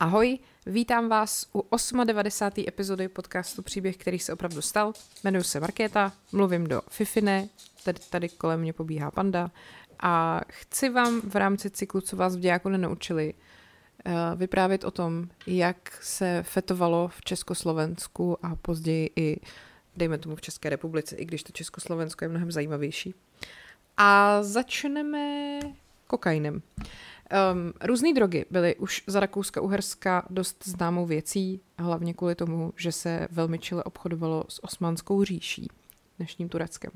Ahoj, vítám vás u 98. epizody podcastu Příběh, který se opravdu stal. Jmenuji se Markéta, mluvím do Fifine, tady, tady kolem mě pobíhá panda a chci vám v rámci cyklu, co vás v dějáku nenaučili, eh, vyprávět o tom, jak se fetovalo v Československu a později i, dejme tomu, v České republice, i když to Československo je mnohem zajímavější. A začneme kokainem. Um, různé drogy byly už za Rakouska-Uherska dost známou věcí, hlavně kvůli tomu, že se velmi čile obchodovalo s osmanskou říší, dnešním Tureckem.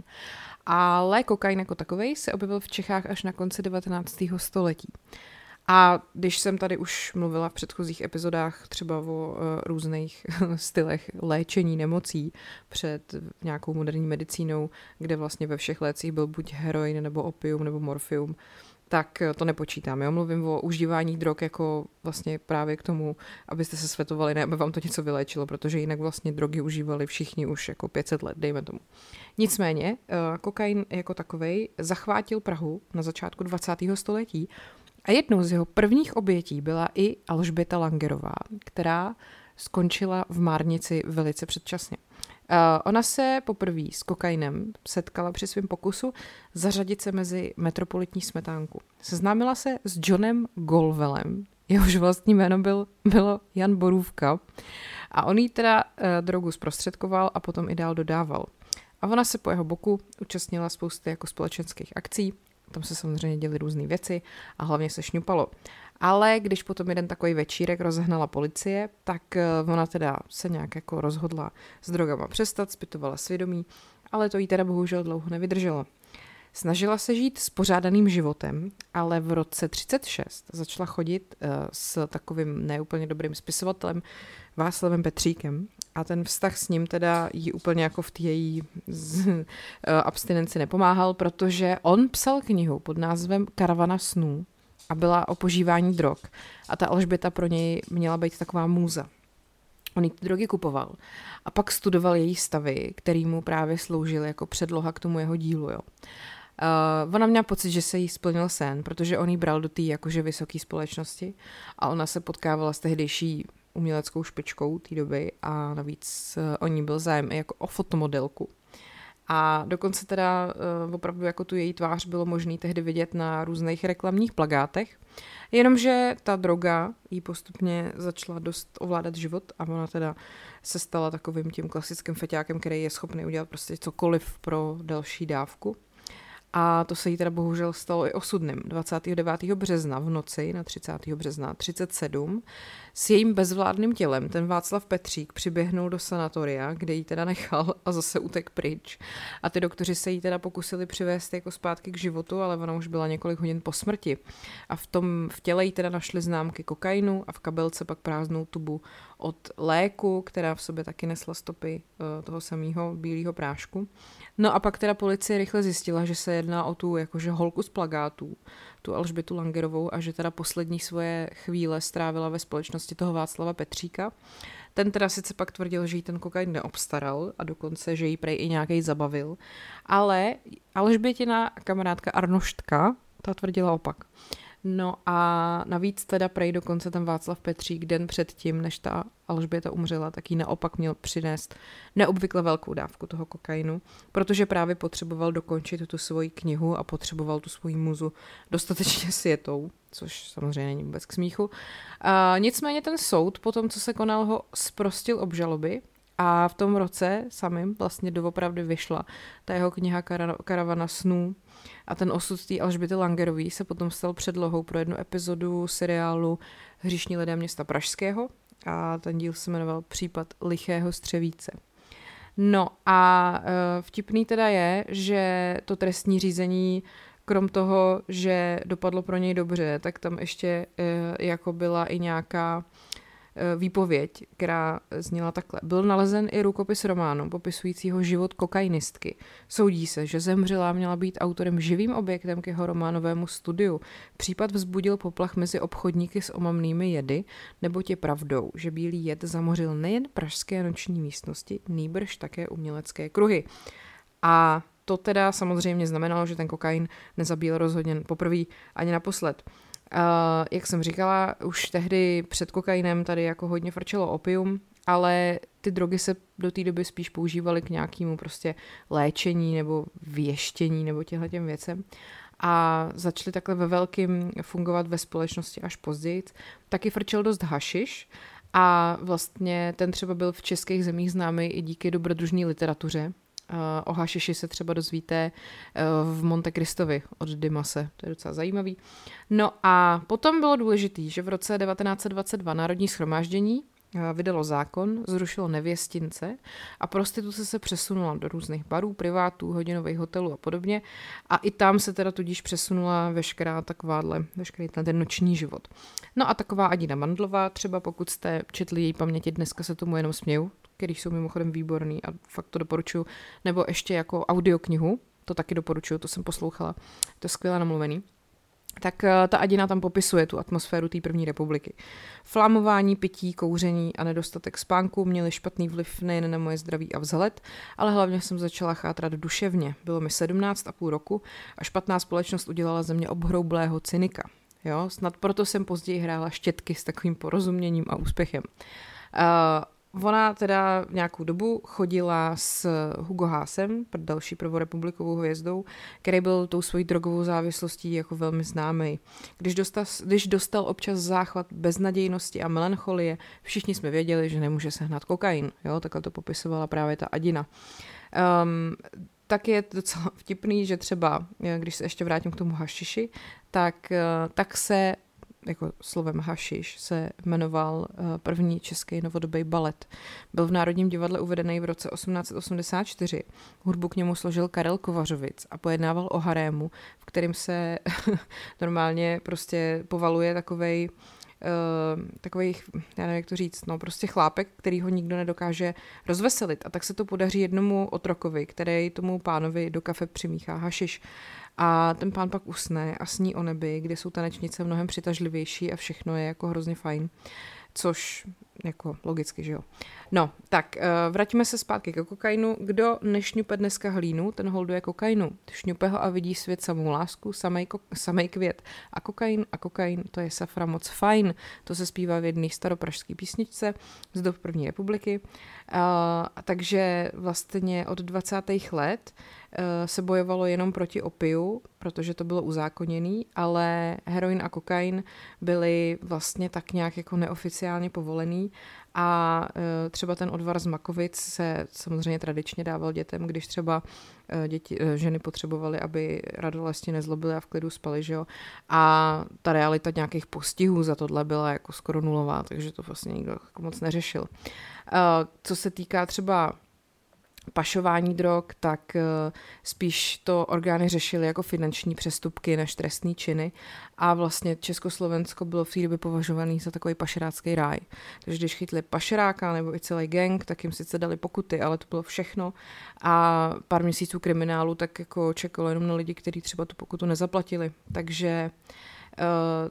Ale kokain jako takový se objevil v Čechách až na konci 19. století. A když jsem tady už mluvila v předchozích epizodách třeba o uh, různých stylech léčení nemocí před nějakou moderní medicínou, kde vlastně ve všech lécích byl buď heroin nebo opium nebo morfium, tak to nepočítám. Jo? Mluvím o užívání drog jako vlastně právě k tomu, abyste se svetovali, ne aby vám to něco vyléčilo, protože jinak vlastně drogy užívali všichni už jako 500 let, dejme tomu. Nicméně, eh, kokain jako takový zachvátil Prahu na začátku 20. století a jednou z jeho prvních obětí byla i Alžběta Langerová, která skončila v Márnici velice předčasně. Uh, ona se poprvé s kokainem setkala při svém pokusu zařadit se mezi metropolitní smetánku. Seznámila se s Johnem Golvelem, jehož vlastní jméno byl, bylo Jan Borůvka a on jí teda uh, drogu zprostředkoval a potom i dál dodával. A ona se po jeho boku účastnila spousty jako společenských akcí, tam se samozřejmě děly různé věci a hlavně se šňupalo. Ale když potom jeden takový večírek rozehnala policie, tak eh, ona teda se nějak jako rozhodla s drogama přestat, zpytovala svědomí, ale to jí teda bohužel dlouho nevydrželo. Snažila se žít spořádaným životem, ale v roce 36 začala chodit uh, s takovým neúplně dobrým spisovatelem Václavem Petříkem a ten vztah s ním teda jí úplně jako v té její uh, abstinenci nepomáhal, protože on psal knihu pod názvem Karavana snů a byla o požívání drog. A ta Alžběta pro něj měla být taková můza. On jí ty drogy kupoval a pak studoval její stavy, který mu právě sloužily jako předloha k tomu jeho dílu. Jo. Uh, ona měla pocit, že se jí splnil sen, protože on jí bral do té jakože vysoké společnosti a ona se potkávala s tehdejší uměleckou špičkou té doby a navíc uh, o ní byl zájem i jako o fotomodelku. A dokonce teda uh, opravdu jako tu její tvář bylo možné tehdy vidět na různých reklamních plagátech. Jenomže ta droga jí postupně začala dost ovládat život a ona teda se stala takovým tím klasickým feťákem, který je schopný udělat prostě cokoliv pro další dávku. A to se jí teda bohužel stalo i osudným. 29. března v noci na 30. března 37 s jejím bezvládným tělem ten Václav Petřík přiběhnul do sanatoria, kde ji teda nechal a zase utek pryč. A ty doktoři se jí teda pokusili přivést jako zpátky k životu, ale ona už byla několik hodin po smrti. A v tom v těle jí teda našly známky kokainu a v kabelce pak prázdnou tubu od léku, která v sobě taky nesla stopy uh, toho samého bílého prášku. No a pak teda policie rychle zjistila, že se jedná o tu jakože holku z plagátů, tu Alžbětu Langerovou a že teda poslední svoje chvíle strávila ve společnosti toho Václava Petříka. Ten teda sice pak tvrdil, že jí ten kokain neobstaral a dokonce, že jí prej i nějaký zabavil, ale Alžbětina kamarádka Arnoštka, ta tvrdila opak. No a navíc teda prej dokonce ten Václav Petřík den předtím, než ta Alžběta umřela, tak jí naopak měl přinést neobvykle velkou dávku toho kokainu, protože právě potřeboval dokončit tu svoji knihu a potřeboval tu svoji muzu dostatečně světou, což samozřejmě není vůbec k smíchu. A nicméně ten soud, po tom, co se konal, ho zprostil obžaloby a v tom roce samým vlastně doopravdy vyšla ta jeho kniha Karavana snů, a ten osud té Alžběty Langerový se potom stal předlohou pro jednu epizodu seriálu Hříšní lidé města Pražského a ten díl se jmenoval Případ lichého střevíce. No a e, vtipný teda je, že to trestní řízení krom toho, že dopadlo pro něj dobře, tak tam ještě e, jako byla i nějaká výpověď, která zněla takhle. Byl nalezen i rukopis románu popisujícího život kokainistky. Soudí se, že zemřelá měla být autorem živým objektem k jeho románovému studiu. Případ vzbudil poplach mezi obchodníky s omamnými jedy, nebo je pravdou, že bílý jed zamořil nejen pražské noční místnosti, nýbrž také umělecké kruhy. A to teda samozřejmě znamenalo, že ten kokain nezabíl rozhodně poprvé ani naposled. Uh, jak jsem říkala, už tehdy před kokainem tady jako hodně frčelo opium, ale ty drogy se do té doby spíš používaly k nějakému prostě léčení nebo věštění nebo těhle těm věcem a začaly takhle ve velkým fungovat ve společnosti až později. Taky frčel dost hašiš a vlastně ten třeba byl v českých zemích známý i díky dobrodružné literatuře. O hašiši se třeba dozvíte eh, v Monte Cristovi od Dimase, to je docela zajímavý. No a potom bylo důležité, že v roce 1922 Národní schromáždění Eh, vydalo zákon, zrušilo nevěstince a prostituce se přesunula do různých barů, privátů, hodinových hotelů a podobně. A i tam se teda tudíž přesunula veškerá takováhle, veškerý ten, ten noční život. No a taková Adina Mandlová, třeba pokud jste četli její paměti, dneska se tomu jenom směju, který jsou mimochodem výborný a fakt to doporučuji, nebo ještě jako audioknihu, to taky doporučuji, to jsem poslouchala, to je skvěle namluvený tak eh, ta Adina tam popisuje tu atmosféru té první republiky. Flamování, pití, kouření a nedostatek spánku měli špatný vliv nejen na moje zdraví a vzhled, ale hlavně jsem začala chátrat duševně. Bylo mi 17 a půl roku a špatná společnost udělala ze mě obhroublého cynika. Jo, snad proto jsem později hrála štětky s takovým porozuměním a úspěchem. Uh, Ona teda nějakou dobu chodila s Hugo Hásem, další prvorepublikovou hvězdou, který byl tou svojí drogovou závislostí jako velmi známý. Když dostal, když dostal občas záchvat beznadějnosti a melancholie, všichni jsme věděli, že nemůže sehnat kokain. Jo? Takhle to popisovala právě ta Adina. Um, tak je docela vtipný, že třeba, když se ještě vrátím k tomu hašiši, tak, eh, tak se jako slovem hašiš, se jmenoval eh, první český novodobý balet. Byl v Národním divadle uvedený v roce 1884. Hudbu k němu složil Karel Kovařovic a pojednával o harému, v kterém se normálně prostě povaluje takovej Uh, takový, já nevím, jak to říct, no prostě chlápek, který ho nikdo nedokáže rozveselit. A tak se to podaří jednomu otrokovi, který tomu pánovi do kafe přimíchá hašiš. A ten pán pak usne a sní o nebi, kde jsou tanečnice mnohem přitažlivější a všechno je jako hrozně fajn. Což jako logicky, že jo. No, tak uh, vraťme se zpátky ke kokainu. Kdo nešňupe dneska hlínu, ten holduje kokainu. Šňupe ho a vidí svět samou lásku, samej, ko- samej květ. A kokain a kokain, to je safra moc fajn. To se zpívá v jedné staropražské písničce z dob první republiky. Uh, takže vlastně od 20. let uh, se bojovalo jenom proti opiu, protože to bylo uzákoněný, ale heroin a kokain byly vlastně tak nějak jako neoficiálně povolený a e, třeba ten odvar z makovic se samozřejmě tradičně dával dětem, když třeba e, děti, e, ženy potřebovaly, aby radolestně nezlobily a v klidu spali, že jo. A ta realita nějakých postihů za tohle byla jako skoro nulová, takže to vlastně nikdo jako moc neřešil. Co se týká třeba pašování drog, tak eh, spíš to orgány řešily jako finanční přestupky než trestní činy a vlastně Československo bylo v té době považovaný za takový pašerácký ráj. Takže když chytli pašeráka nebo i celý gang, tak jim sice dali pokuty, ale to bylo všechno a pár měsíců kriminálu tak jako čekalo jenom na lidi, kteří třeba tu pokutu nezaplatili. Takže eh,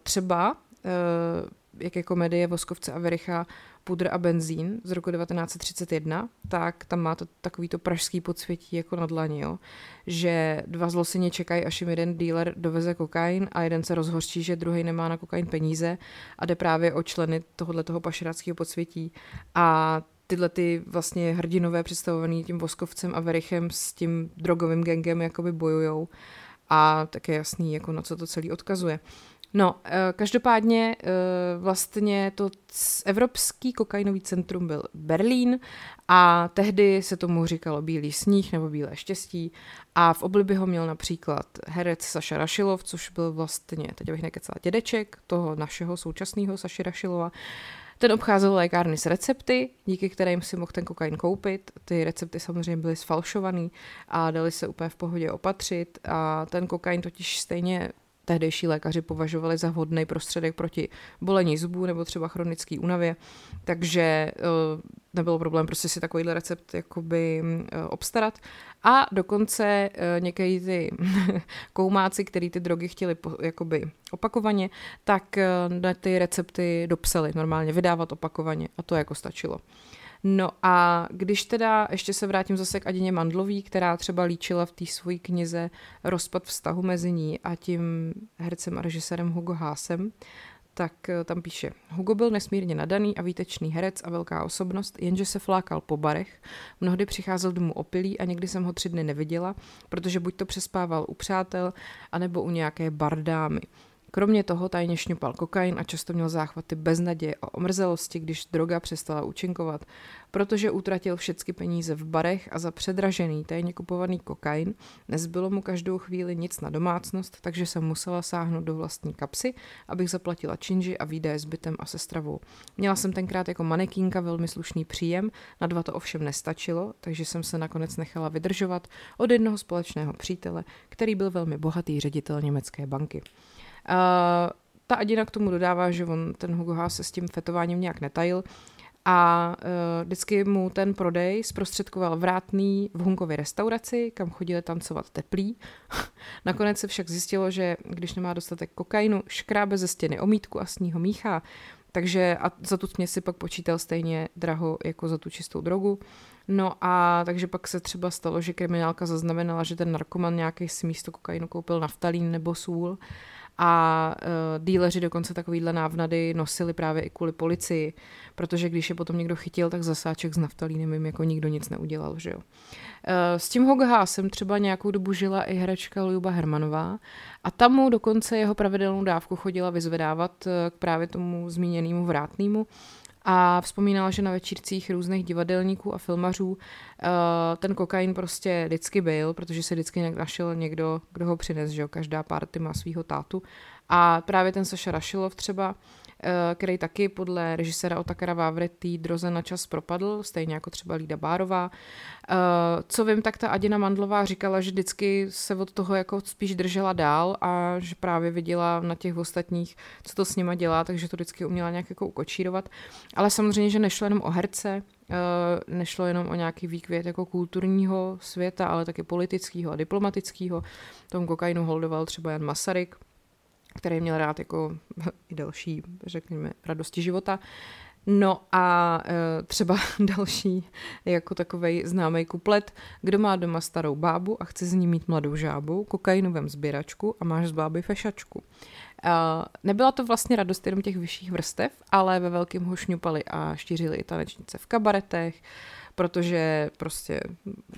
třeba eh, jak je komedie Voskovce a Vericha Pudr a benzín z roku 1931, tak tam má to takový to pražský podsvětí jako na dlaní, jo? že dva zlosyně čekají, až jim jeden dealer doveze kokain a jeden se rozhořčí, že druhý nemá na kokain peníze a jde právě o členy tohohle toho pašeráckého podsvětí a tyhle ty vlastně hrdinové představovaný tím Voskovcem a Verichem s tím drogovým gengem jakoby bojujou a tak je jasný, jako na co to celý odkazuje. No, eh, každopádně eh, vlastně to Evropský kokainový centrum byl Berlín a tehdy se tomu říkalo Bílý sníh nebo Bílé štěstí a v oblibě ho měl například herec Saša Rašilov, což byl vlastně, teď bych nekecala, dědeček toho našeho současného Saši Rašilova. Ten obcházel lékárny s recepty, díky kterým si mohl ten kokain koupit. Ty recepty samozřejmě byly sfalšovaný a dali se úplně v pohodě opatřit a ten kokain totiž stejně tehdejší lékaři považovali za vhodný prostředek proti bolení zubů nebo třeba chronické únavě, takže eh, nebylo problém prostě si takovýhle recept jakoby eh, obstarat. A dokonce eh, některý ty koumáci, který ty drogy chtěli jakoby opakovaně, tak na ty recepty dopsali normálně vydávat opakovaně a to jako stačilo. No a když teda ještě se vrátím zase k Adině Mandlový, která třeba líčila v té své knize rozpad vztahu mezi ní a tím hercem a režisérem Hugo Hásem, tak eh, tam píše, Hugo byl nesmírně nadaný a výtečný herec a velká osobnost, jenže se flákal po barech, mnohdy přicházel domů opilý a někdy jsem ho tři dny neviděla, protože buď to přespával u přátel, anebo u nějaké bardámy. Kromě toho tajně šňupal kokain a často měl záchvaty beznaděje a omrzelosti, když droga přestala účinkovat. Protože utratil všechny peníze v barech a za předražený tajně kupovaný kokain nezbylo mu každou chvíli nic na domácnost, takže jsem musela sáhnout do vlastní kapsy, abych zaplatila činži a výdaje s bytem a se stravou. Měla jsem tenkrát jako manekínka velmi slušný příjem, na dva to ovšem nestačilo, takže jsem se nakonec nechala vydržovat od jednoho společného přítele, který byl velmi bohatý ředitel německé banky. Ta Adina k tomu dodává, že on, ten Hugo Haas se s tím fetováním nějak netajil a uh, vždycky mu ten prodej zprostředkoval vrátný v Hunkově restauraci, kam chodili tancovat teplí. Nakonec se však zjistilo, že když nemá dostatek kokainu, škrábe ze stěny omítku a s ní ho míchá, takže a za tu směs si pak počítal stejně draho jako za tu čistou drogu. No a takže pak se třeba stalo, že kriminálka zaznamenala, že ten narkoman nějaký si místo kokainu koupil naftalín nebo sůl a uh, díleři dokonce takovýhle návnady nosili právě i kvůli policii, protože když je potom někdo chytil, tak zasáček s naftalínem jim jako nikdo nic neudělal, že jo. Uh, s tím Hoghásem třeba nějakou dobu žila i herečka Luba Hermanová a tam mu dokonce jeho pravidelnou dávku chodila vyzvedávat uh, k právě tomu zmíněnému vrátnému, a vzpomínala, že na večírcích různých divadelníků a filmařů uh, ten kokain prostě vždycky byl, protože se vždycky našel někdo, kdo ho přines, že jo, každá party má svého tátu. A právě ten Saša Rašilov třeba Eh, který taky podle režiséra Otakara Vávry tý droze na čas propadl, stejně jako třeba Lída Bárová. Eh, co vím, tak ta Adina Mandlová říkala, že vždycky se od toho jako spíš držela dál a že právě viděla na těch ostatních, co to s nima dělá, takže to vždycky uměla nějak jako ukočírovat. Ale samozřejmě, že nešlo jenom o herce, eh, nešlo jenom o nějaký výkvět jako kulturního světa, ale taky politického a diplomatického. Tom kokainu holdoval třeba Jan Masaryk, který měl rád jako i další, řekněme, radosti života. No a e, třeba další jako takový známý kuplet, kdo má doma starou bábu a chce z ní mít mladou žábu, kokainovém sběračku a máš z báby fešačku. E, nebyla to vlastně radost jenom těch vyšších vrstev, ale ve velkém ho šňupali a štířili i tanečnice v kabaretech, protože prostě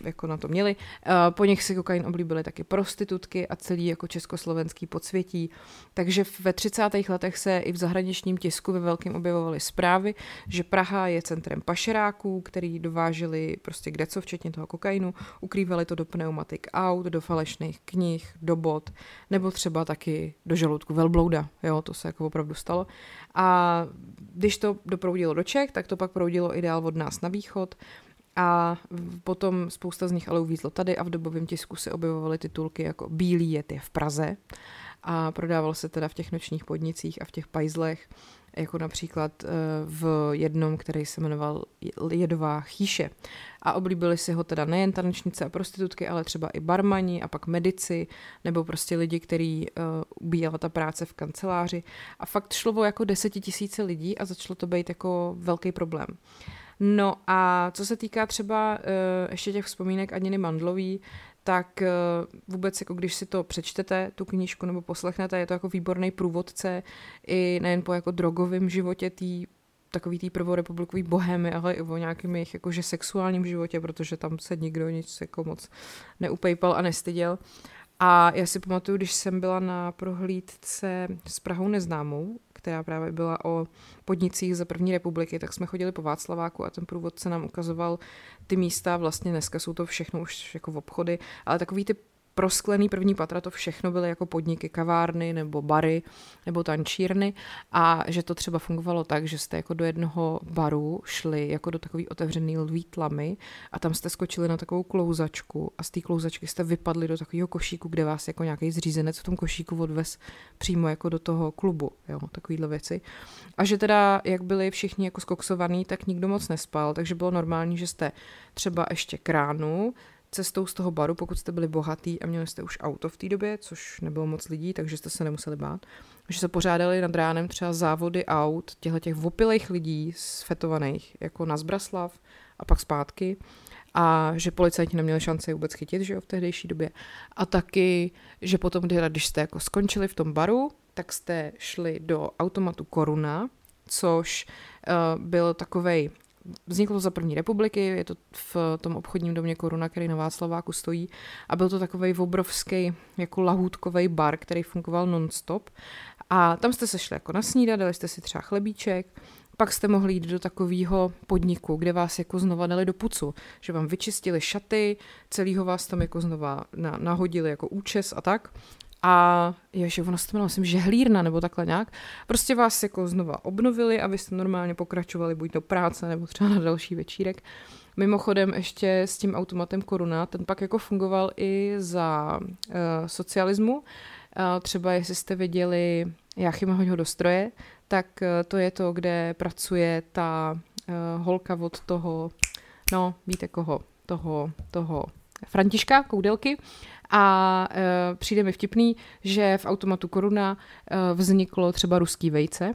jako na to měli. Eh, po nich si kokain oblíbili taky prostitutky a celý jako československý podsvětí. Takže ve 30. letech se i v zahraničním tisku ve velkém objevovaly zprávy, že Praha je centrem pašeráků, který dováželi prostě kde co, včetně toho kokainu, ukrývali to do pneumatik aut, do falešných knih, do bot, nebo třeba taky do žaludku velblouda. Jo, to se jako opravdu stalo. A když to doproudilo do Čech, tak to pak proudilo i dál od nás na východ a potom spousta z nich ale uvízlo tady a v dobovém tisku se objevovaly titulky jako Bílý jet je v Praze a prodával se teda v těch nočních podnicích a v těch pajzlech, jako například eh, v jednom, který se jmenoval Jedová chýše. A oblíbili si ho teda nejen tanečnice a prostitutky, ale třeba i barmani a pak medici, nebo prostě lidi, který uh, ubíjela ta práce v kanceláři. A fakt šlo o jako desetitisíce lidí a začalo to být jako velký problém. No a co se týká třeba uh, ještě těch vzpomínek Aniny Mandlový, tak uh, vůbec jako když si to přečtete, tu knížku nebo poslechnete, je to jako výborný průvodce i nejen po jako drogovém životě tý takový tý prvorepublikový bohemy, ale i o nějakým jejich jakože sexuálním životě, protože tam se nikdo nic jako moc neupejpal a nestyděl. A já si pamatuju, když jsem byla na prohlídce s Prahou neznámou, která právě byla o podnicích za první republiky, tak jsme chodili po Václaváku a ten průvodce nám ukazoval ty místa, vlastně dneska jsou to všechno už jako v obchody, ale takový ty prosklený první patra to všechno byly jako podniky, kavárny nebo bary nebo tančírny a že to třeba fungovalo tak, že jste jako do jednoho baru šli jako do takový otevřený lví tlamy a tam jste skočili na takovou klouzačku a z té klouzačky jste vypadli do takového košíku, kde vás jako nějaký zřízenec v tom košíku odvez přímo jako do toho klubu, jo, takovýhle věci. A že teda, jak byli všichni jako skoksovaný, tak nikdo moc nespal, takže bylo normální, že jste třeba ještě kránu, cestou z toho baru, pokud jste byli bohatý a měli jste už auto v té době, což nebylo moc lidí, takže jste se nemuseli bát, že se pořádali nad ránem třeba závody aut těchto těch vopilejch lidí sfetovaných, jako na Zbraslav a pak zpátky a že policajti neměli šanci vůbec chytit, že jo, v tehdejší době. A taky, že potom, když jste jako skončili v tom baru, tak jste šli do automatu Koruna, což uh, byl takovej Vzniklo za první republiky, je to v tom obchodním domě Koruna, který na Václaváku stojí a byl to takový obrovský jako lahůdkový bar, který fungoval nonstop a tam jste se šli jako na snídat, dali jste si třeba chlebíček, pak jste mohli jít do takového podniku, kde vás jako znova dali do pucu, že vám vyčistili šaty, celýho vás tam jako znova na, nahodili jako účes a tak. A že ono se to jmenovalo, myslím, žehlírna nebo takhle nějak. Prostě vás jako znova obnovili a normálně pokračovali buď do práce nebo třeba na další večírek. Mimochodem ještě s tím automatem Koruna, ten pak jako fungoval i za uh, socialismu. Uh, třeba jestli jste viděli Jáchyma hoď do stroje, tak uh, to je to, kde pracuje ta uh, holka od toho, no víte koho, toho, toho Františka Koudelky. A e, přijde mi vtipný, že v automatu Koruna e, vzniklo třeba ruský vejce,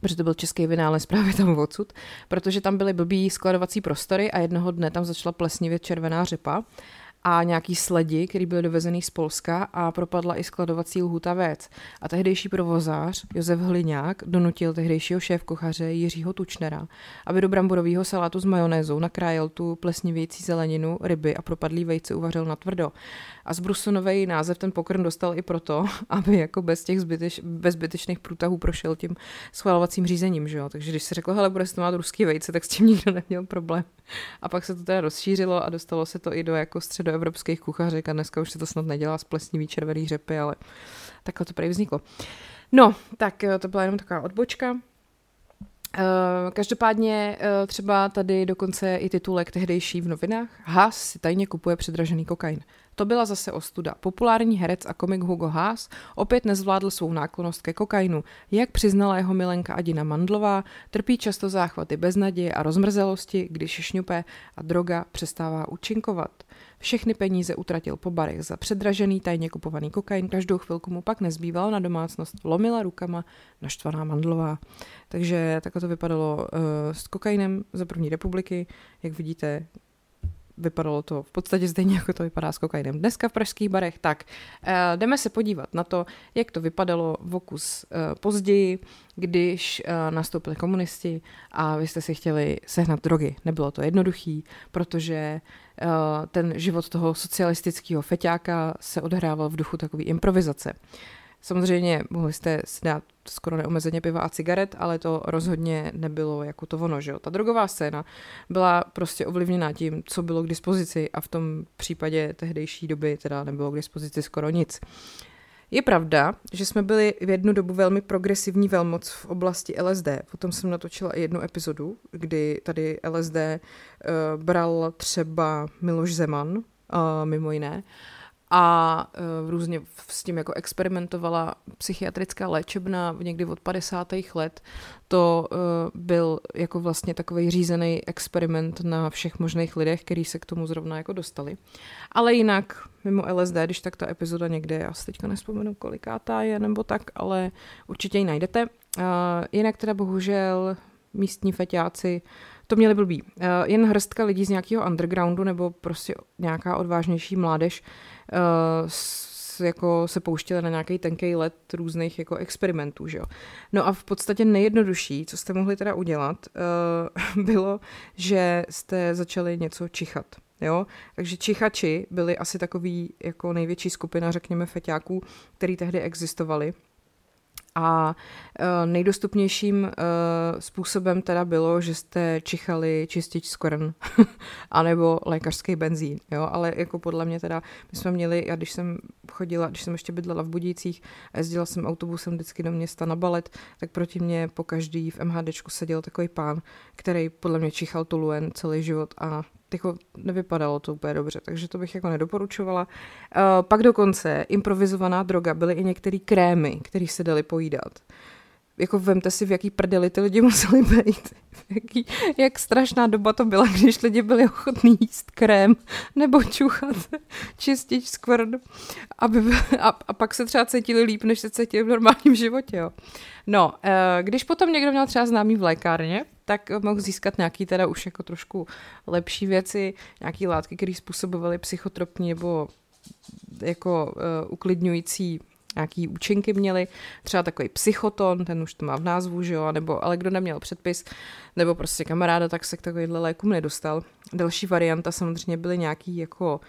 protože to byl český vynález právě tam odsud, protože tam byly blbý skladovací prostory a jednoho dne tam začala plesnivě červená řepa a nějaký sledi, který byly dovezený z Polska a propadla i skladovací lhuta věc. A tehdejší provozář Josef Hliňák donutil tehdejšího šéf kuchaře Jiřího Tučnera, aby do bramborového salátu s majonézou nakrájel tu plesnivějící zeleninu, ryby a propadlý vejce uvařil na tvrdo. A zbrusunový název ten pokrm dostal i proto, aby jako bez těch zbyteč, bez zbytečných průtahů prošel tím schvalovacím řízením, že jo? Takže když se řeklo, hele, bude to mít ruský vejce, tak s tím nikdo neměl problém. A pak se to teda rozšířilo a dostalo se to i do jako středoevropských kuchařek a dneska už se to snad nedělá z plesnivý červený řepy, ale takhle to prý vzniklo. No, tak eh, to byla jenom taková odbočka. Uh, každopádně uh, třeba tady dokonce i titulek tehdejší v novinách. Haas si tajně kupuje předražený kokain. To byla zase ostuda. Populární herec a komik Hugo Haas opět nezvládl svou náklonost ke kokainu. Jak přiznala jeho milenka Adina Mandlová, trpí často záchvaty beznaděje a rozmrzelosti, když šňupe a droga přestává účinkovat. Všechny peníze utratil po barech za předražený tajně kupovaný kokain, každou chvilku mu pak nezbývalo na domácnost, lomila rukama naštvaná Mandlová. Takže takhle to vypadalo uh, s kokainem za první republiky. Jak vidíte, vypadalo to v podstatě stejně, jako to vypadá s kokainem dneska v pražských barech. Tak uh, jdeme se podívat na to, jak to vypadalo v okus uh, později, když uh, nastoupili komunisti a vy jste si chtěli sehnat drogy. Nebylo to jednoduchý, protože ten život toho socialistického feťáka se odhrával v duchu takové improvizace. Samozřejmě mohli jste si dát skoro neomezeně piva a cigaret, ale to rozhodně nebylo jako to ono, že jo. Ta drogová scéna byla prostě ovlivněná tím, co bylo k dispozici a v tom případě tehdejší doby teda nebylo k dispozici skoro nic. Je pravda, že jsme byli v jednu dobu velmi progresivní velmoc v oblasti LSD. Potom jsem natočila i jednu epizodu, kdy tady LSD uh, bral třeba Miloš Zeman, uh, mimo jiné. Uh, a uh, různě s tím jako experimentovala psychiatrická léčebna někdy od 50. let. To uh, byl jako vlastně takový řízený experiment na všech možných lidech, kteří se k tomu zrovna jako dostali. Ale jinak, mimo LSD, když tak ta epizoda někde, já si teďka nespomenu, kolikátá je nebo tak, ale určitě ji najdete. Uh, jinak teda bohužel místní feťáci to měli blbý. Uh, jen hrstka lidí z nějakého undergroundu nebo prostě nějaká odvážnější mládež s, jako se pouštěli na nějaký tenký let různých jako experimentů, že jo. No a v podstatě nejjednodušší, co jste mohli teda udělat, uh, bylo, že jste začali něco čichat. Jo? Takže čichači byli asi takový jako největší skupina, řekněme, feťáků, který tehdy existovali a uh, nejdostupnějším uh, způsobem teda bylo, že jste čichali čistič skorn anebo lékařský benzín, jo, ale jako podle mě teda, my jsme měli, já když jsem chodila, když jsem ještě bydlela v Budících a jezdila jsem autobusem vždycky do města na balet, tak proti mě po každý v MHDčku seděl takový pán, který podle mě čichal Tuluen celý život a jako nevypadalo to úplně dobře, takže to bych jako nedoporučovala. Uh, pak dokonce improvizovaná droga byly i některé krémy, které se daly pojídat. Jako vemte si, v jaký prdeli ty lidi museli být. Jaký, jak strašná doba to byla, když lidi byli ochotní jíst krém nebo čuchat čistič skvrn, aby, a, a pak se třeba cítili líp, než se cítili v normálním životě. Jo. No, eh, když potom někdo měl třeba známý v lékárně, tak mohl získat nějaký teda už jako trošku lepší věci, nějaký látky, které způsobovaly psychotropní nebo jako uh, uklidňující nějaký účinky měly, třeba takový psychoton, ten už to má v názvu, že jo, nebo ale kdo neměl předpis, nebo prostě kamaráda, tak se k takovýhle lékům nedostal. Další varianta samozřejmě byly nějaký jako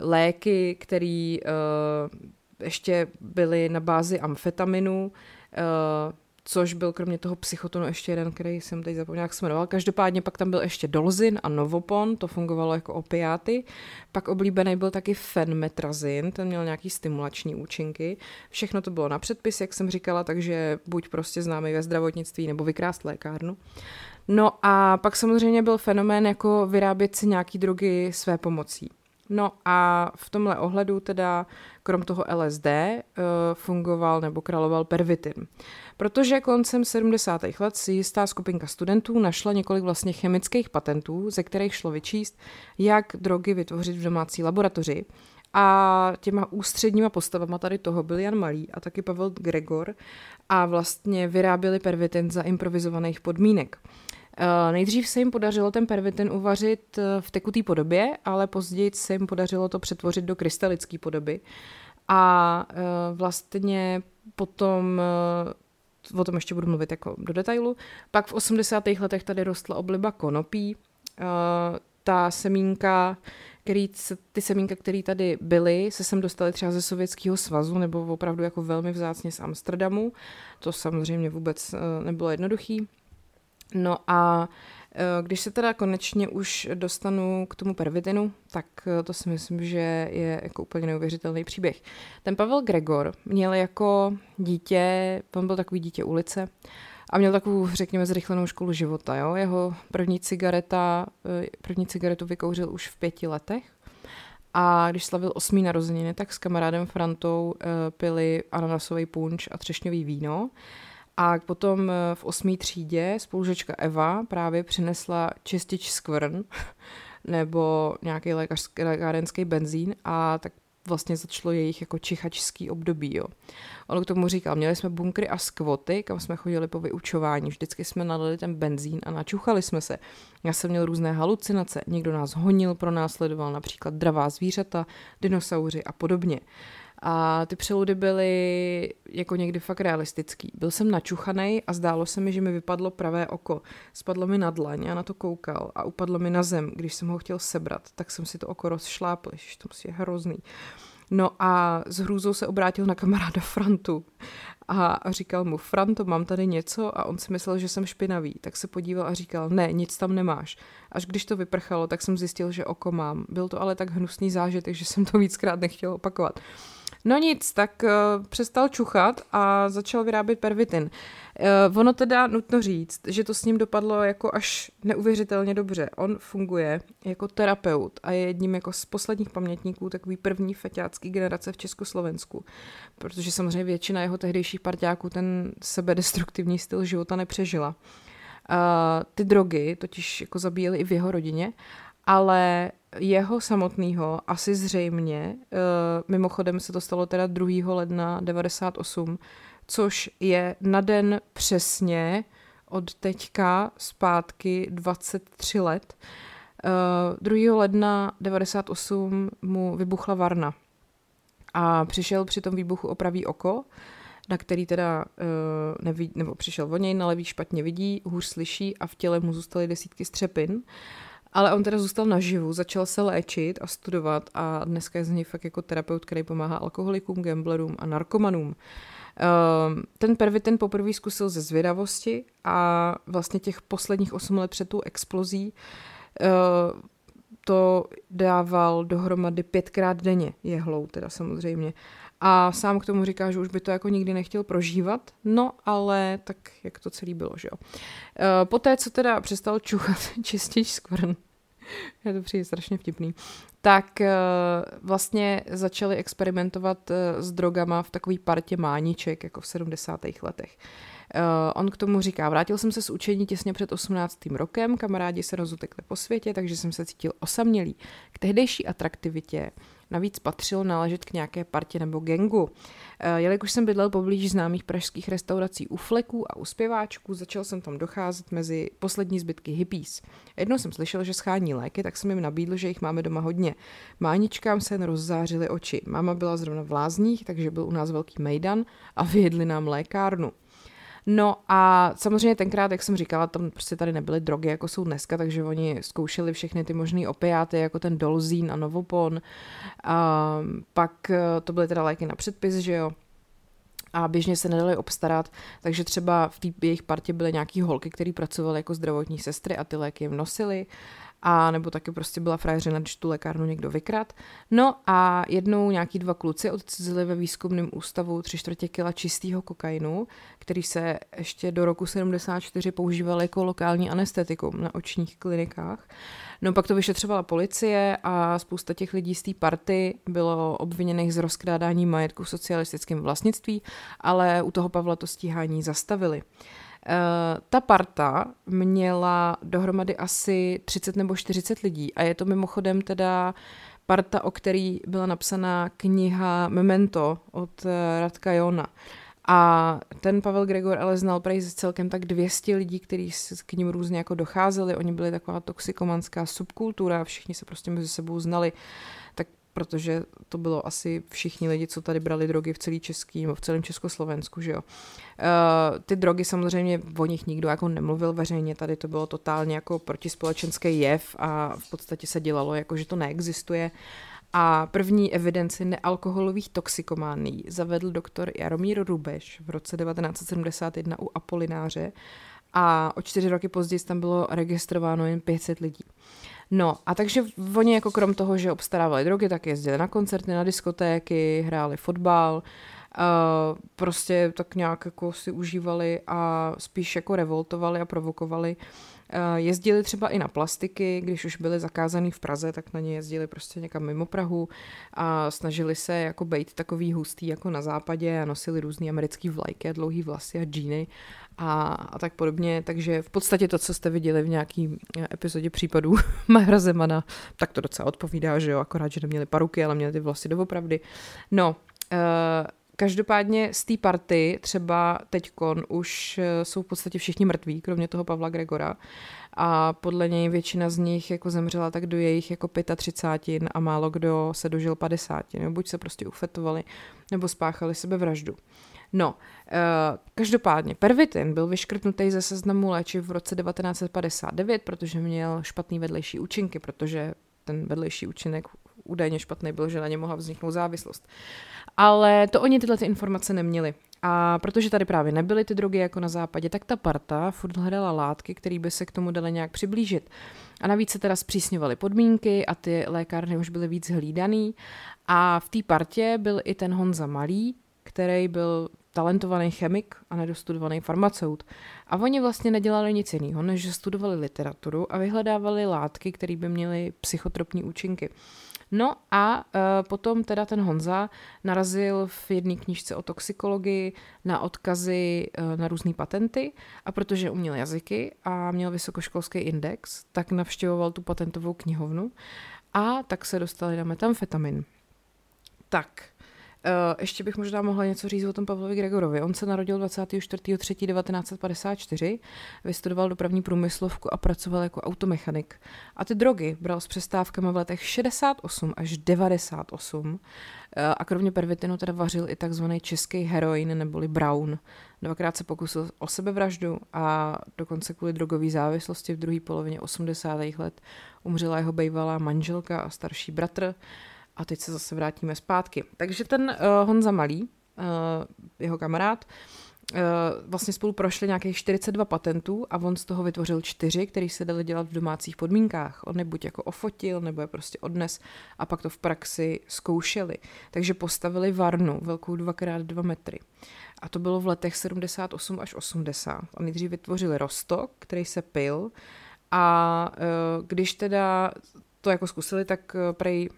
léky, které uh, ještě byly na bázi amfetaminu, uh, což byl kromě toho psychotonu ještě jeden, který jsem teď zapomněla, jak se jmenoval. Každopádně pak tam byl ještě Dolzin a Novopon, to fungovalo jako opiáty. Pak oblíbený byl taky fenmetrazin, ten měl nějaký stimulační účinky. Všechno to bylo na předpis, jak jsem říkala, takže buď prostě známý ve zdravotnictví nebo vykrást lékárnu. No a pak samozřejmě byl fenomén jako vyrábět si nějaký drogy své pomocí. No a v tomhle ohledu teda krom toho LSD eh, fungoval nebo královal pervitin. Protože koncem 70. let si jistá skupinka studentů našla několik vlastně chemických patentů, ze kterých šlo vyčíst, jak drogy vytvořit v domácí laboratoři. A těma ústředníma postavama tady toho byl Jan Malý a taky Pavel Gregor a vlastně vyráběli pervitin za improvizovaných podmínek. Uh, nejdřív se jim podařilo ten pervitin uvařit eh, v tekutý podobě, ale později se jim podařilo to přetvořit do krystalické podoby. A uh, vlastně potom o tom ještě budu mluvit jako do detailu. Pak v 80. letech tady rostla obliba konopí. Ta semínka, který, ty semínka, které tady byly, se sem dostaly třeba ze Sovětského svazu nebo opravdu jako velmi vzácně z Amsterdamu. To samozřejmě vůbec nebylo jednoduchý. No a e, když se teda konečně už dostanu k tomu pervitinu, tak e, to si myslím, že je jako úplně neuvěřitelný příběh. Ten Pavel Gregor měl jako dítě, on byl takový dítě ulice, a měl takovou, řekněme, zrychlenou školu života. Jo? Jeho první cigareta, e, první cigaretu vykouřil už v pěti letech. A když slavil osmý narozeniny, tak s kamarádem Frantou pili ananasový punč a třešňový víno. A potom eh, v osmé třídě spolužečka Eva právě přinesla čistič skvrn nebo nějaký lékařský, lékárenský benzín a tak vlastně začalo jejich jako čichačský období. Jo. On k tomu říkal, měli jsme bunkry a skvoty, kam jsme chodili po vyučování, vždycky jsme nalili ten benzín a načuchali jsme se. Já jsem měl různé halucinace, někdo nás honil, pronásledoval například dravá zvířata, dinosauři a podobně. A ty přeludy byly jako někdy fakt realistický. Byl jsem načuchaný a zdálo se mi, že mi vypadlo pravé oko. Spadlo mi na dlaň, já na to koukal a upadlo mi na zem. Když jsem ho chtěl sebrat, tak jsem si to oko rozšlápl, že to je hrozný. No a s hrůzou se obrátil na kamaráda Frantu a říkal mu, Franto, mám tady něco a on si myslel, že jsem špinavý, tak se podíval a říkal, ne, nic tam nemáš. Až když to vyprchalo, tak jsem zjistil, že oko mám. Byl to ale tak hnusný zážitek, že jsem to víckrát nechtěl opakovat. No nic, tak uh, přestal čuchat a začal vyrábět pervitin. Uh, ono teda nutno říct, že to s ním dopadlo jako až neuvěřitelně dobře. On funguje jako terapeut a je jedním jako z posledních pamětníků takový první feťácký generace v Československu. Protože samozřejmě většina jeho tehdejších partiáků ten sebedestruktivní styl života nepřežila. Uh, ty drogy totiž jako zabíjely i v jeho rodině ale jeho samotného asi zřejmě, uh, mimochodem se to stalo teda 2. ledna 98, což je na den přesně od teďka zpátky 23 let. Uh, 2. ledna 98 mu vybuchla varna a přišel při tom výbuchu o pravý oko, na který teda uh, nevidí, nebo přišel o něj, na levý špatně vidí, hůř slyší a v těle mu zůstaly desítky střepin. Uh, ale on teda zůstal naživu, začal se léčit a studovat a dneska je z něj fakt jako terapeut, který pomáhá alkoholikům, gamblerům a narkomanům. Ehm, ten pervitin poprvé zkusil ze zvědavosti a vlastně těch posledních 8 let před tou explozí eh, to dával dohromady pětkrát denně jehlou, teda samozřejmě. A sám k tomu říká, že už by to jako nikdy nechtěl prožívat, no ale tak jak to celý bylo, že jo. E, poté, co teda přestal čuchat čistič skvrn, je to přijde strašně vtipný, tak eh, vlastně začali experimentovat eh, s drogama v takové partě mániček, jako v 70. letech. On k tomu říká, vrátil jsem se z učení těsně před 18. rokem, kamarádi se rozutekli po světě, takže jsem se cítil osamělý. K tehdejší atraktivitě navíc patřilo náležet k nějaké partě nebo gengu. Uh, jelikož jsem bydlel poblíž známých pražských restaurací u fleků a u zpěváčků, začal jsem tam docházet mezi poslední zbytky hippies. Jednou jsem slyšel, že schání léky, tak jsem jim nabídl, že jich máme doma hodně. Máničkám se rozzářily oči. Máma byla zrovna v lázních, takže byl u nás velký mejdan a vyjedli nám lékárnu. No a samozřejmě tenkrát, jak jsem říkala, tam prostě tady nebyly drogy, jako jsou dneska, takže oni zkoušeli všechny ty možné opiáty, jako ten Dolzín a Novopon. A pak eh, to byly teda léky na předpis, že jo a běžně se nedali obstarat, takže třeba v té jejich partě byly nějaký holky, které pracovaly jako zdravotní sestry a ty léky jim nosily a nebo taky prostě byla frajeřina, když tu lékárnu někdo vykrad. No a jednou nějaký dva kluci odcizili ve výzkumném ústavu tři čtvrtě kila čistého kokainu, který se ještě do roku 74 používal jako lokální anestetikum na očních klinikách. No pak to vyšetřovala policie a spousta těch lidí z té party bylo obviněných z rozkrádání majetku v socialistickém vlastnictví, ale u toho Pavla to stíhání zastavili. Uh, ta parta měla dohromady asi 30 nebo 40 lidí a je to mimochodem teda parta, o který byla napsaná kniha Memento od uh, Radka Jona. A ten Pavel Gregor ale znal prej celkem tak 200 lidí, kteří k ním různě jako docházeli. Oni byli taková toxikomanská subkultura, všichni se prostě mezi sebou znali protože to bylo asi všichni lidi, co tady brali drogy v celý český, v celém Československu, že jo. Uh, ty drogy samozřejmě o nich nikdo jako nemluvil veřejně, tady to bylo totálně jako protispolečenský jev a v podstatě se dělalo jako, že to neexistuje. A první evidenci nealkoholových toxikomání zavedl doktor Jaromír Rubeš v roce 1971 u Apolináře a o čtyři roky později tam bylo registrováno jen 500 lidí. No a takže oni jako krom toho, že obstarávali drogy, tak jezdili na koncerty, na diskotéky, hráli fotbal, Uh, prostě tak nějak jako si užívali a spíš jako revoltovali a provokovali. Uh, jezdili třeba i na plastiky, když už byly zakázaný v Praze, tak na ně jezdili prostě někam mimo Prahu a snažili se jako být takový hustý jako na západě a nosili různý americký vlajky a dlouhý vlasy a džíny a, a tak podobně. Takže v podstatě to, co jste viděli v nějaký epizodě případů Mahra Zemana, tak to docela odpovídá, že jo, akorát, že neměli paruky, ale měli ty vlasy doopravdy. No, uh, Každopádně z té party třeba teďkon už eh, jsou v podstatě všichni mrtví, kromě toho Pavla Gregora. A podle něj většina z nich jako zemřela tak do jejich jako 35 a málo kdo se dožil 50. Nebo buď se prostě ufetovali, nebo spáchali sebevraždu. No, uh, každopádně, pervitin byl vyškrtnutý ze seznamu léčiv v roce 1959, protože měl špatný vedlejší účinky, protože ten vedlejší účinek údajně špatný byl, že na ně mohla vzniknout závislost. Ale to oni tyhle ty informace neměli. A protože tady právě nebyly ty drogy jako na západě, tak ta parta furt hledala látky, které by se k tomu daly nějak přiblížit. A navíc se teda zpřísňovaly podmínky a ty lékárny už byly víc hlídaný. A v té partě byl i ten Honza Malý, který byl talentovaný chemik a nedostudovaný farmaceut. A oni vlastně nedělali nic jiného, než že studovali literaturu a vyhledávali látky, které by měly psychotropní účinky. No a uh, potom teda ten Honza narazil v jedné knižce o toxikologii na odkazy uh, na různé patenty a protože uměl jazyky a měl vysokoškolský index, tak navštěvoval tu patentovou knihovnu a tak se dostali na metamfetamin. Tak, Uh, ještě bych možná mohla něco říct o tom Pavlovi Gregorovi. On se narodil 24.3.1954, vystudoval dopravní průmyslovku a pracoval jako automechanik. A ty drogy bral s přestávkami v letech 68 až 98 uh, eh, a kromě pervitinu teda vařil i takzvaný český heroin neboli brown. Dvakrát se pokusil o sebevraždu a dokonce kvůli drogové závislosti v druhé polovině 80. let umřela jeho bývalá manželka a starší bratr. A teď se zase vrátíme zpátky. Takže ten uh, Honza Malý, uh, jeho kamarád, uh, vlastně spolu prošli nějakých 42 patentů a on z toho vytvořil čtyři, který se dali dělat v domácích podmínkách. On je buď jako ofotil, nebo je prostě odnes a pak to v praxi zkoušeli. Takže postavili varnu velkou 2x2 metry. A to bylo v letech 78 až 80. A nejdřív vytvořili rostok, který se pil, A když teda to jako zkusili, tak prej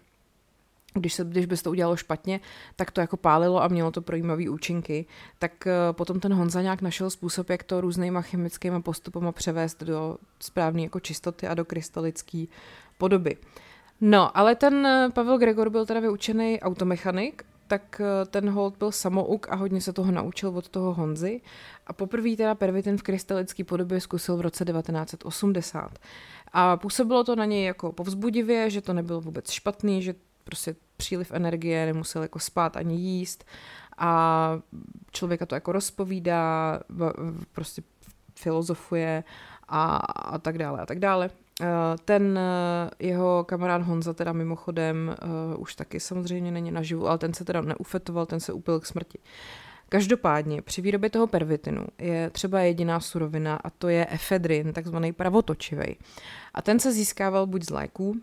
když, se, když by se to udělalo špatně, tak to jako pálilo a mělo to projímavý účinky, tak potom ten Honza nějak našel způsob, jak to různýma chemickými postupama převést do správné jako čistoty a do krystalické podoby. No, ale ten Pavel Gregor byl teda vyučený automechanik tak eh, ten hold byl samouk a hodně se toho naučil od toho Honzy. A poprvé teda pervitin v krystalické podobě zkusil v roce 1980. A působilo to na něj jako povzbudivě, že to nebylo vůbec špatný, že prostě příliv energie, nemusel jako spát ani jíst a člověka to jako rozpovídá, prostě filozofuje a, a tak dále a tak dále. Eh, ten eh, jeho kamarád Honza teda mimochodem uh, už taky samozřejmě není naživu, ale ten se teda neufetoval, ten se upil k smrti. Každopádně při výrobě toho pervitinu je třeba jediná surovina a to je efedrin, takzvaný pravotočivý. A ten se získával buď z léků,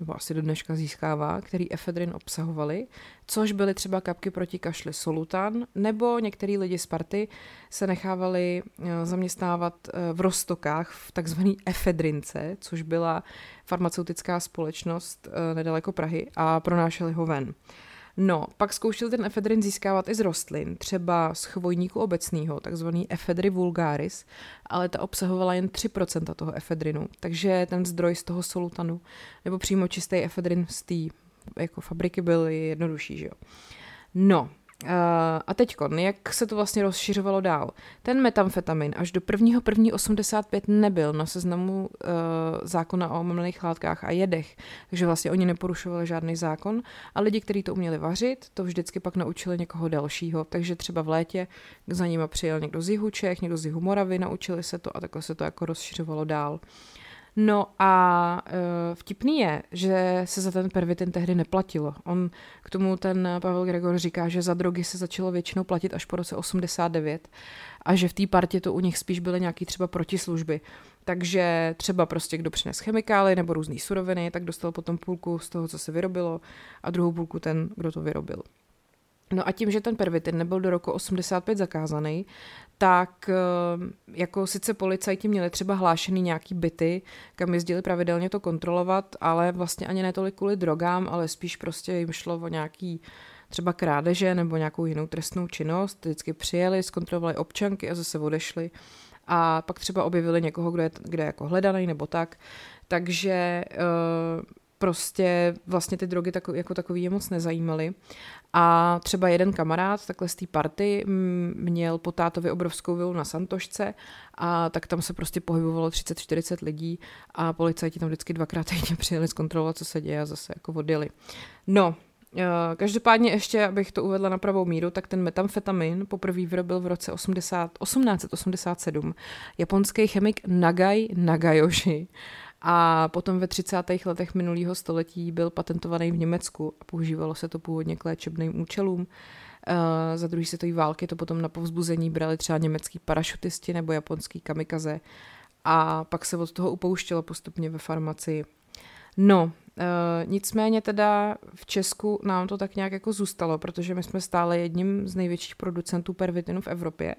nebo asi do dneška získává, který efedrin obsahovali, což byly třeba kapky proti kašli solutan, nebo některý lidi z party se nechávali eh, zaměstnávat eh, v Rostokách v takzvaný efedrince, což byla farmaceutická společnost eh, nedaleko Prahy a pronášeli ho ven. No, pak zkoušel ten efedrin získávat i z rostlin, třeba z chvojníku obecného, takzvaný efedry vulgaris, ale ta obsahovala jen 3% toho efedrinu, takže ten zdroj z toho solutanu, nebo přímo čistý efedrin z té jako fabriky byl jednodušší, že jo. No, Uh, a teď, jak se to vlastně rozšiřovalo dál? Ten metamfetamin až do 1.1.85 nebyl na seznamu uh, zákona o omamlených látkách a jedech, takže vlastně oni neporušovali žádný zákon a lidi, kteří to uměli vařit, to vždycky pak naučili někoho dalšího, takže třeba v létě za nima přijel někdo z jihu Čech, někdo z jihu Moravy, naučili se to a takhle se to jako rozšiřovalo dál. Uh, No a uh, vtipný je, že se za ten pervitin tehdy neplatilo. On k tomu ten Pavel Gregor říká, že za drogy se začalo většinou platit až po roce 89 a že v té partě to u nich spíš byly nějaký třeba protislužby. Takže třeba prostě kdo přines chemikály nebo různé suroviny, tak dostal potom půlku z toho, co se vyrobilo a druhou půlku ten, kdo to vyrobil. No a tím, že ten pervitin nebyl do roku 85 zakázaný, tak eh, jako sice policajti měli třeba hlášený nějaký byty, kam jezdili pravidelně to kontrolovat, ale vlastně ani ne tolik kvůli drogám, ale spíš prostě jim šlo o nějaký třeba krádeže nebo nějakou jinou trestnou činnost. Vždycky přijeli, zkontrolovali občanky a zase odešli a pak třeba objevili někoho, kdo je, kde je jako hledaný nebo tak. Takže uh, prostě vlastně ty drogy tako, jako takový je moc nezajímaly. A třeba jeden kamarád takhle z té party měl po tátovi obrovskou vilu na Santošce a tak tam se prostě pohybovalo 30-40 lidí a policajti tam vždycky dvakrát týdně přijeli zkontrolovat, co se děje a zase jako odjeli. No, eh, Každopádně ještě, abych to uvedla na pravou míru, tak ten metamfetamin poprvé vyrobil v roce 80, 1887 japonský chemik Nagai Nagayoshi a potom ve 30. letech minulého století byl patentovaný v Německu a používalo se to původně k léčebným účelům. Uh, za druhé světové války to potom na povzbuzení brali třeba německý parašutisti nebo japonský kamikaze a pak se od toho upouštělo postupně ve farmacii. No, uh, nicméně teda v Česku nám to tak nějak jako zůstalo, protože my jsme stále jedním z největších producentů pervitinu v Evropě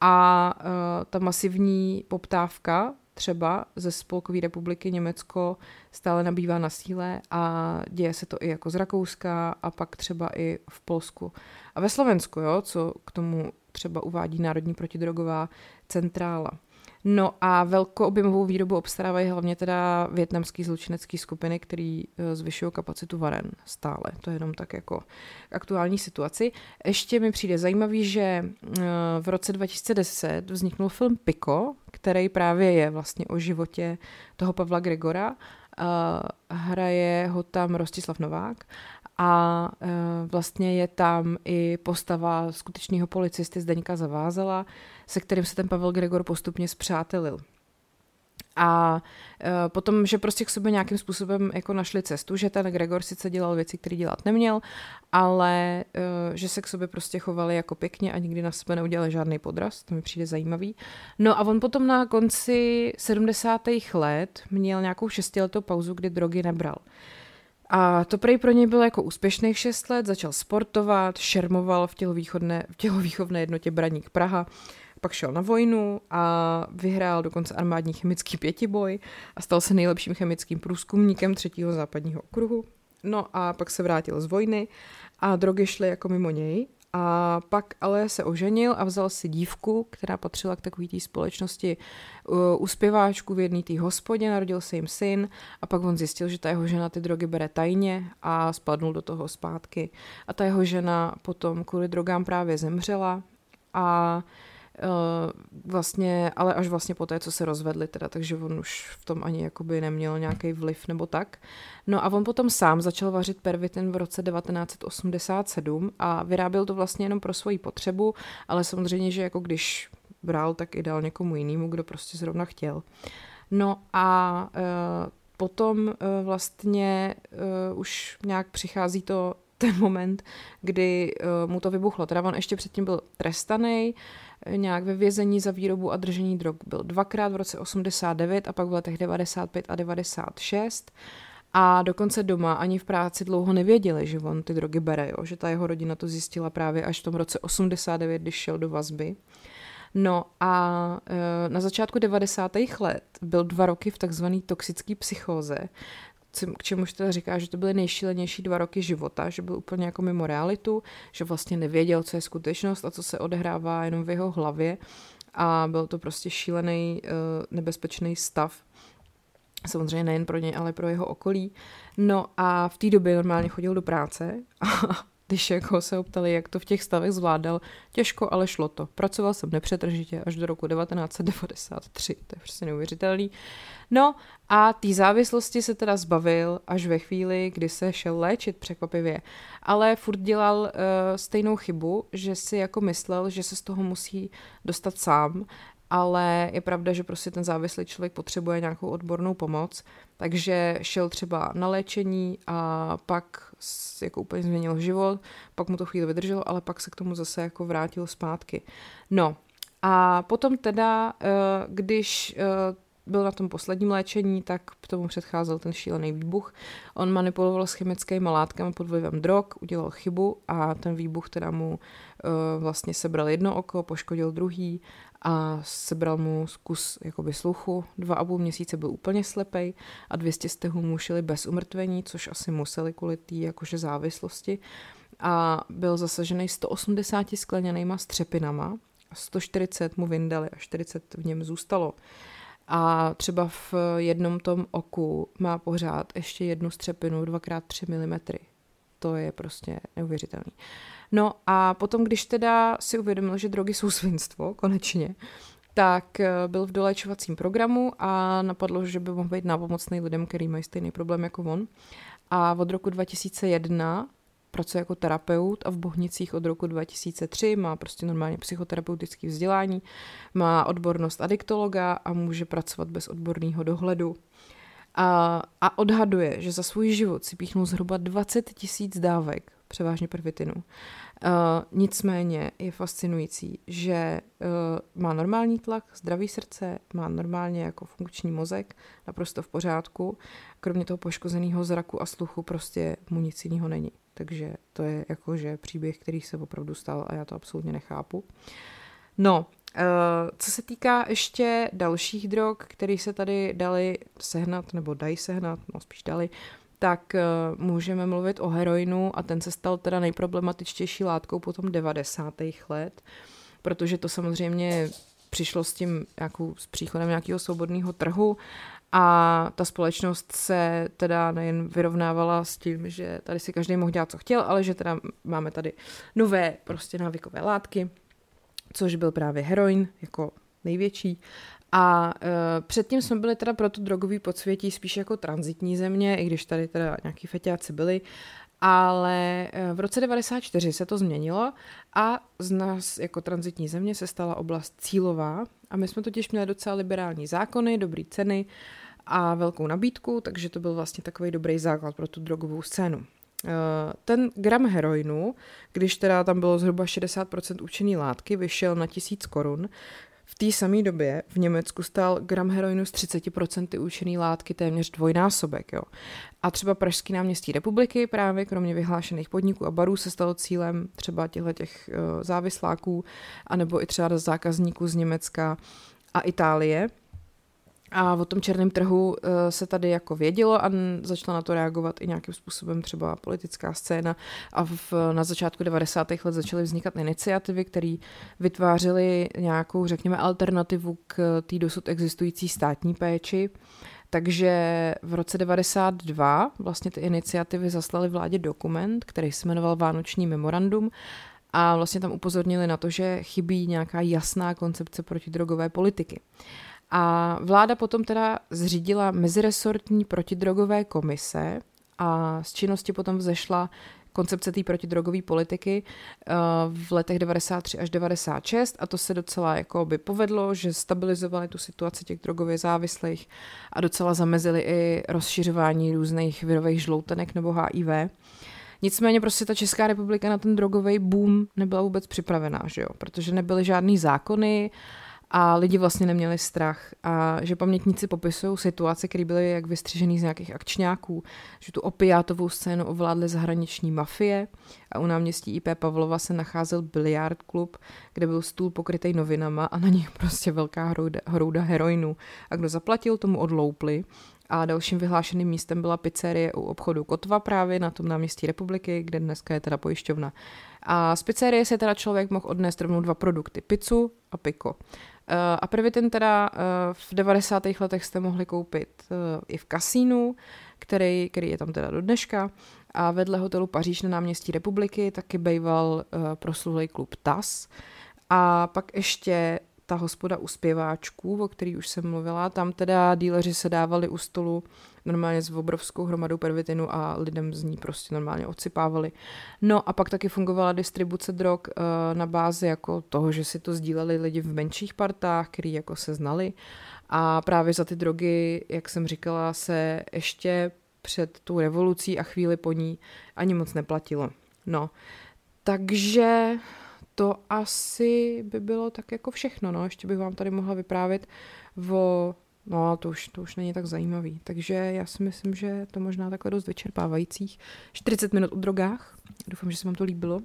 a uh, ta masivní poptávka třeba ze Spolkové republiky Německo stále nabývá na síle a děje se to i jako z Rakouska a pak třeba i v Polsku. A ve Slovensku, jo, co k tomu třeba uvádí Národní protidrogová centrála. No a velkoobjemovou výrobu obstarávají hlavně teda větnamský zločinecký skupiny, který eh, zvyšují kapacitu varen stále. To je jenom tak jako aktuální situaci. Ještě mi přijde zajímavý, že eh, v roce 2010 vzniknul film Pico, který právě je vlastně o životě toho Pavla Gregora. Hraje ho tam Rostislav Novák a e, vlastně je tam i postava skutečného policisty Zdeňka Zavázela, se kterým se ten Pavel Gregor postupně zpřátelil. A e, potom, že prostě k sobě nějakým způsobem jako našli cestu, že ten Gregor sice dělal věci, které dělat neměl, ale e, že se k sobě prostě chovali jako pěkně a nikdy na sebe neudělali žádný podraz, to mi přijde zajímavý. No a on potom na konci 70. let měl nějakou šestiletou pauzu, kdy drogy nebral. A to prej pro něj bylo jako úspěšných 6 let, začal sportovat, šermoval v tělovýchovné, v tělovýchovné jednotě Braník Praha, pak šel na vojnu a vyhrál dokonce armádní chemický pětiboj a stal se nejlepším chemickým průzkumníkem třetího západního okruhu. No a pak se vrátil z vojny a drogy šly jako mimo něj a pak ale se oženil a vzal si dívku, která patřila k takové té společnosti u zpěváčku v jedné té hospodě, narodil se jim syn a pak on zjistil, že ta jeho žena ty drogy bere tajně a spadnul do toho zpátky. A ta jeho žena potom kvůli drogám právě zemřela a Uh, vlastně, ale až vlastně po té, co se rozvedli teda, takže on už v tom ani jakoby neměl nějaký vliv nebo tak. No a on potom sám začal vařit pervitin v roce 1987 a vyráběl to vlastně jenom pro svoji potřebu, ale samozřejmě, že jako když bral, tak i dal někomu jinému, kdo prostě zrovna chtěl. No a uh, potom uh, vlastně uh, už nějak přichází to ten moment, kdy uh, mu to vybuchlo. Teda on ještě předtím byl trestaný, nějak ve vězení za výrobu a držení drog. Byl dvakrát v roce 89 a pak v letech 95 a 96. A dokonce doma ani v práci dlouho nevěděli, že on ty drogy bere, jo? že ta jeho rodina to zjistila právě až v tom roce 89, když šel do vazby. No a e, na začátku 90. let byl dva roky v takzvané toxické psychóze, k čemuž teda říká, že to byly nejšílenější dva roky života, že byl úplně jako mimo realitu, že vlastně nevěděl, co je skutečnost a co se odehrává jenom v jeho hlavě a byl to prostě šílený, eh, nebezpečný stav. Samozřejmě nejen pro něj, ale pro jeho okolí. No a v té době normálně chodil do práce a když jako se optali, jak to v těch stavech zvládal, těžko, ale šlo to. Pracoval jsem nepřetržitě až do roku 1993, to je prostě neuvěřitelný. No a té závislosti se teda zbavil až ve chvíli, kdy se šel léčit překvapivě. Ale furt dělal uh, stejnou chybu, že si jako myslel, že se z toho musí dostat sám ale je pravda, že prostě ten závislý člověk potřebuje nějakou odbornou pomoc, takže šel třeba na léčení a pak jako úplně změnil život, pak mu to chvíli vydrželo, ale pak se k tomu zase jako vrátil zpátky. No a potom teda, eh, když eh, byl na tom posledním léčení, tak tomu předcházel ten šílený výbuch. On manipuloval s chemickými látkami pod vlivem drog, udělal chybu a ten výbuch teda mu uh, vlastně sebral jedno oko, poškodil druhý a sebral mu zkus jakoby sluchu. Dva a půl měsíce byl úplně slepej a 200 stehů mu šili bez umrtvení, což asi museli kvůli té jakože závislosti. A byl zasažený 180 skleněnýma střepinama, 140 mu vyndali a 40 v něm zůstalo. A třeba v jednom tom oku má pořád ještě jednu střepinu 2x3 mm. To je prostě neuvěřitelný. No a potom, když teda si uvědomil, že drogy jsou svinstvo, konečně, tak eh, byl v doléčovacím programu a napadlo, že by mohl být nápomocný lidem, který mají stejný problém jako on. A od roku 2001 pracuje jako terapeut a v Bohnicích od roku 2003 má prostě normálně psychoterapeutické vzdělání, má odbornost adiktologa a může pracovat bez odborného dohledu. A, a odhaduje, že za svůj život si píchnul zhruba 20 tisíc dávek, převážně pervitinu. Uh, nicméně je fascinující, že uh, má normální tlak, zdravý srdce, má normálně jako funkční mozek, naprosto v pořádku. Kromě toho poškozeného zraku a sluchu prostě mu nic jiného není. Takže to je jakože příběh, který se opravdu stal a já to absolutně nechápu. No, uh, co se týká ještě dalších drog, které se tady dali sehnat, nebo dají sehnat, no spíš dali, tak uh, můžeme mluvit o heroinu a ten se stal teda nejproblematičtější látkou potom 90. let, protože to samozřejmě přišlo s tím nějakou, s příchodem nějakého svobodného trhu a ta společnost se teda nejen vyrovnávala s tím, že tady si každý mohl dělat, co chtěl, ale že teda máme tady nové prostě návykové látky, což byl právě heroin jako největší. A uh, předtím jsme byli teda pro tu drogový podsvětí spíš jako transitní země, i když tady teda nějaký feťáci byli, ale v roce 94 se to změnilo a z nás jako transitní země se stala oblast cílová a my jsme totiž měli docela liberální zákony, dobré ceny a velkou nabídku, takže to byl vlastně takový dobrý základ pro tu drogovou scénu. Eh, ten gram heroinu, když teda tam bylo zhruba 60% účinný látky, vyšel na 1000 korun, V té samé době v Německu stál gram heroinu z 30% účinný látky téměř dvojnásobek. Jo. A třeba Pražský náměstí republiky právě kromě vyhlášených podniků a barů se stalo cílem třeba těchto těch uh, závisláků, anebo i třeba zákazníků z Německa a Itálie. A o tom černém trhu uh, se tady jako vědělo a začala na to reagovat i nějakým způsobem třeba politická scéna a v, na začátku 90. let začaly vznikat iniciativy, které vytvářely nějakou, řekněme, alternativu k té dosud existující státní péči. Takže v roce 92 vlastně ty iniciativy zaslaly vládě dokument, který se jmenoval Vánoční memorandum a vlastně tam upozornili na to, že chybí nějaká jasná koncepce protidrogové politiky. A vláda potom teda zřídila meziresortní protidrogové komise a z činnosti potom vzešla koncepce té protidrogové politiky eh, v letech 93 až 96 a to se docela jako by povedlo, že stabilizovali tu situaci těch drogově závislých a docela zamezili i rozšiřování různých virových žloutenek nebo HIV. Nicméně prostě ta Česká republika na ten drogový boom nebyla vůbec připravená, že jo? protože nebyly žádný zákony a lidi vlastně neměli strach a že pamětníci popisují situace, které byly jak vystřižený z nějakých akčňáků, že tu opiátovou scénu ovládly zahraniční mafie a u náměstí IP Pavlova se nacházel biliard klub, kde byl stůl pokrytý novinama a na nich prostě velká hrouda, hrouda heroinu. A kdo zaplatil, tomu odloupli a dalším vyhlášeným místem byla pizzerie u obchodu Kotva právě na tom náměstí republiky, kde dneska je teda pojišťovna. A z pizzerie se teda člověk mohl odnést rovnou dva produkty, pizzu a piko. Eh, a ten teda eh, v 90. letech jste mohli koupit eh, i v kasínu, který, který je tam teda do dneška. A vedle hotelu Paříž na náměstí republiky taky býval proslulý klub TAS. A pak ještě ta hospoda u zpěváčků, o který už jsem mluvila, tam teda díleři se dávali u stolu normálně s obrovskou hromadou pervitinu a lidem z ní prostě normálně odsypávali. No a pak taky fungovala distribuce drog uh, na bázi jako toho, že si to sdíleli lidi v menších partách, který jako se znali a právě za ty drogy, jak jsem říkala, se ještě před tou revolucí a chvíli po ní ani moc neplatilo. No, takže to asi by bylo tak jako všechno, no. Ještě bych vám tady mohla vyprávět o No a to už, to už není tak zajímavý. Takže já si myslím, že to možná takhle dost vyčerpávajících. 40 minut o drogách. Doufám, že se vám to líbilo.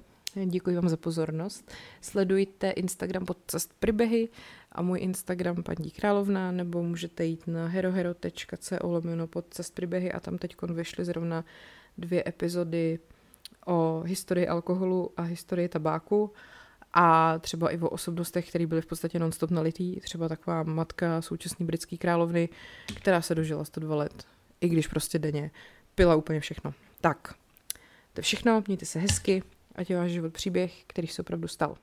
Děkuji vám za pozornost. Sledujte Instagram podcast Pribehy a můj Instagram paní Královna, nebo můžete jít na herohero.co lomeno podcast Pribehy a tam teď vyšly zrovna dvě epizody o historii alkoholu a historii tabáku a třeba i o osobnostech, které byly v podstatě non-stop nalitý, třeba taková matka současné britské královny, která se dožila 102 let, i když prostě denně pila úplně všechno. Tak, to je všechno, mějte se hezky, ať je váš život příběh, který se opravdu stal.